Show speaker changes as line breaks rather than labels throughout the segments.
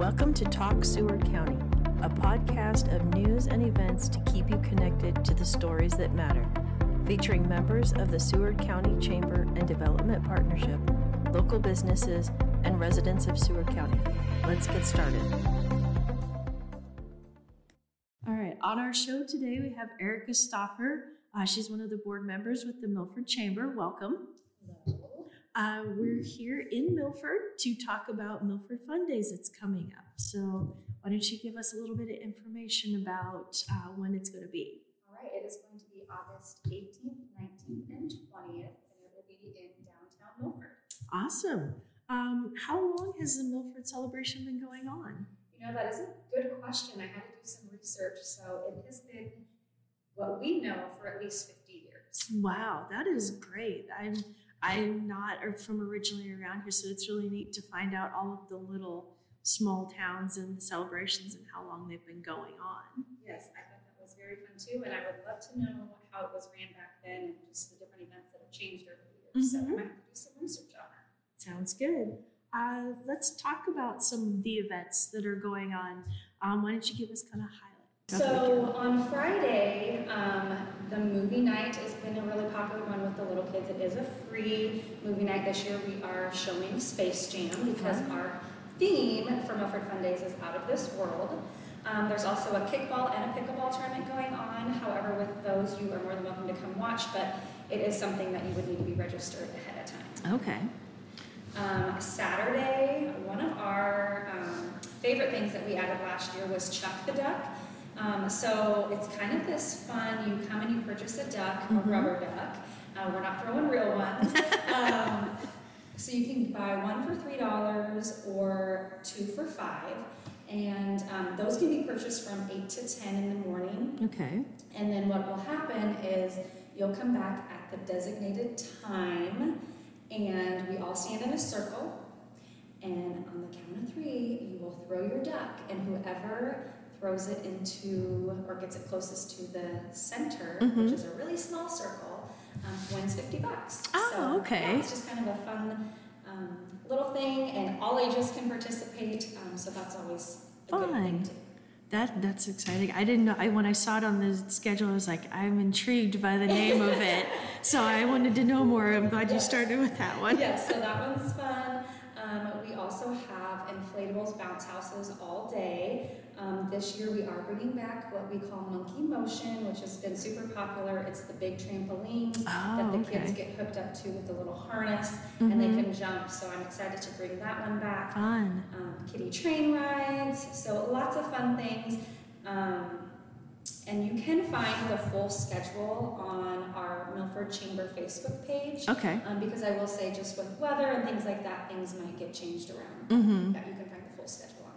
Welcome to Talk Seward County, a podcast of news and events to keep you connected to the stories that matter, featuring members of the Seward County Chamber and Development Partnership, local businesses, and residents of Seward County. Let's get started. All right, on our show today, we have Erika Stauffer. Uh, she's one of the board members with the Milford Chamber. Welcome. Uh, we're here in Milford to talk about Milford Fun Days that's coming up. So, why don't you give us a little bit of information about uh, when it's going to be?
All right, it is going to be August 18th, 19th, and 20th, and it will be in downtown Milford.
Awesome. Um, how long has the Milford celebration been going on?
You know, that is a good question. I had to do some research. So, it has been what we know for at least 50 years.
Wow, that is great. I'm I'm not from originally around here, so it's really neat to find out all of the little small towns and the celebrations and how long they've been going on.
Yes, I thought that was very fun too, and I would love to know how it was ran back then and just the different events that have changed over the years. Mm-hmm. So I might have to do some research on that.
Sounds good. Uh, let's talk about some of the events that are going on. Um, why don't you give us kind of highlights?
So on Friday, um, the movie night has been a really popular one with the little kids. It is a free movie night this year. We are showing Space Jam because our theme for Milford Fun Days is out of this world. Um, there's also a kickball and a pickleball tournament going on. However, with those, you are more than welcome to come watch, but it is something that you would need to be registered ahead of time.
Okay.
Um, Saturday, one of our um, favorite things that we added last year was Chuck the Duck. Um, so it's kind of this fun. You come and you purchase a duck, mm-hmm. a rubber duck. Uh, we're not throwing real ones. um, so you can buy one for three dollars or two for five, and um, those can be purchased from eight to ten in the morning.
Okay.
And then what will happen is you'll come back at the designated time, and we all stand in a circle. And on the count of three, you will throw your duck, and whoever throws it into or gets it closest to the center, mm-hmm. which is a really small circle, um, wins 50 bucks.
Oh, so, okay.
Yeah, it's just kind of a fun um, little thing, and all ages can participate, um, so that's always fun. good thing too.
That that's exciting. I didn't know. I when I saw it on the schedule, I was like, I'm intrigued by the name of it. So I wanted to know more. I'm glad yes. you started with that one.
Yes, so that one's fun. Um, we also have inflatables, bounce houses all day. Um, this year we are bringing back what we call Monkey Motion, which has been super popular. It's the big trampoline
oh,
that the
okay.
kids get hooked up to with a little harness mm-hmm. and they mm-hmm. can jump. So I'm excited to bring that one back.
Fun.
Um, kitty train rides. So lots of fun things. Um, and you can find the full schedule on our Milford Chamber Facebook page.
Okay.
Um, because I will say, just with weather and things like that, things might get changed around.
Mm-hmm.
Yeah, you can find the full schedule.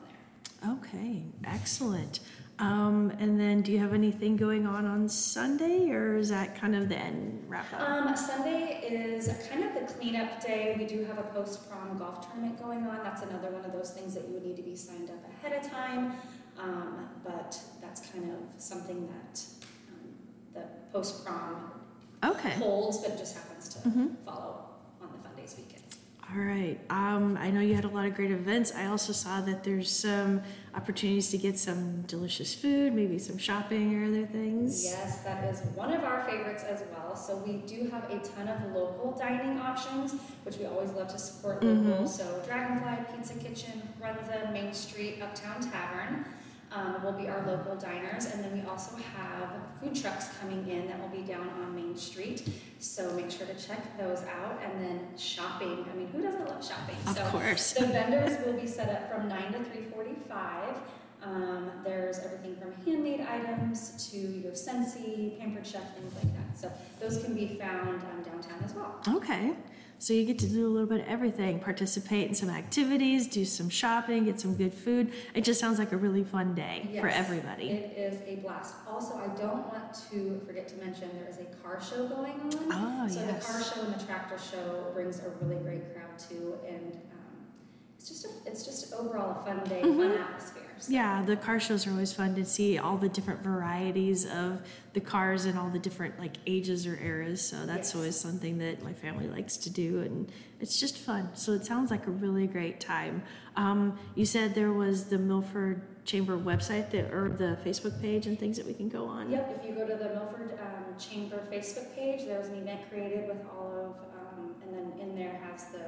Okay, excellent. Um, and then, do you have anything going on on Sunday, or is that kind of the end wrap up?
Um, Sunday is kind of the cleanup day. We do have a post prom golf tournament going on. That's another one of those things that you would need to be signed up ahead of time. Um, but that's kind of something that um, the post prom
okay.
holds, but just happens to mm-hmm. follow on the Fun Days weekend.
All right. Um, I know you had a lot of great events. I also saw that there's some opportunities to get some delicious food, maybe some shopping or other things.
Yes, that is one of our favorites as well. So we do have a ton of local dining options, which we always love to support local. Mm-hmm. So Dragonfly Pizza Kitchen, Runza, Main Street, Uptown Tavern um, will be our local diners. And then we also have food trucks coming in that will be down on Main Street. So make sure to check those out. And then shopping. I mean, who doesn't love shopping?
Of
so
course.
the vendors will be set up from 9 to 345. Um, there's everything from handmade items to your Scentsy, Pampered Chef, things like that. So those can be found um, downtown as well.
Okay. So you get to do a little bit of everything, participate in some activities, do some shopping, get some good food. It just sounds like a really fun day
yes,
for everybody.
It is a blast. Also, I don't want to forget to mention there is a car show going on.
Oh,
so
yes.
the car show and the tractor show brings a really great crowd too, and um, it's just a, it's just overall a fun day, mm-hmm. fun atmosphere. So.
Yeah, the car shows are always fun to see all the different varieties of the cars and all the different like ages or eras. So that's
Yes.
always something that my family likes to do, and it's just fun. So it sounds like a really great time. Um, you said there was the Milford Chamber website that, or the Facebook page and things that we can go on.
Yep, if you go to the Milford um, Chamber Facebook page, there was an event created with all of, um, and then in there has the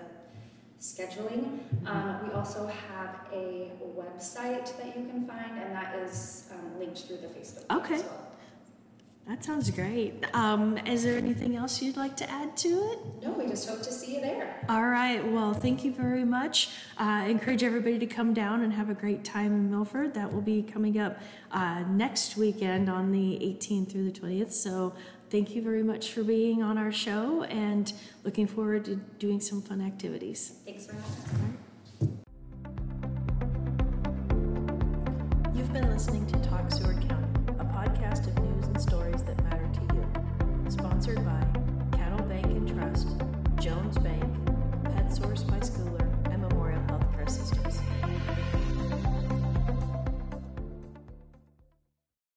scheduling. Um, we also have a website that you can find, and that is um, linked through the Facebook page
Okay.
well.
That sounds great. Um, is there anything else you'd like to add to it?
No, we just hope to see you there.
All right. Well, thank you very much. Uh, encourage everybody to come down and have a great time in Milford. That will be coming up uh, next weekend on the 18th through the 20th. So thank you very much for being on our show and looking forward to doing some fun activities.
Thanks for having us.
You've been listening to Talk Seward County, a podcast of news and stories that matter to you. Sponsored by Cattle Bank and Trust, Jones Bank, Pet Source by Schooler, and Memorial Healthcare Systems.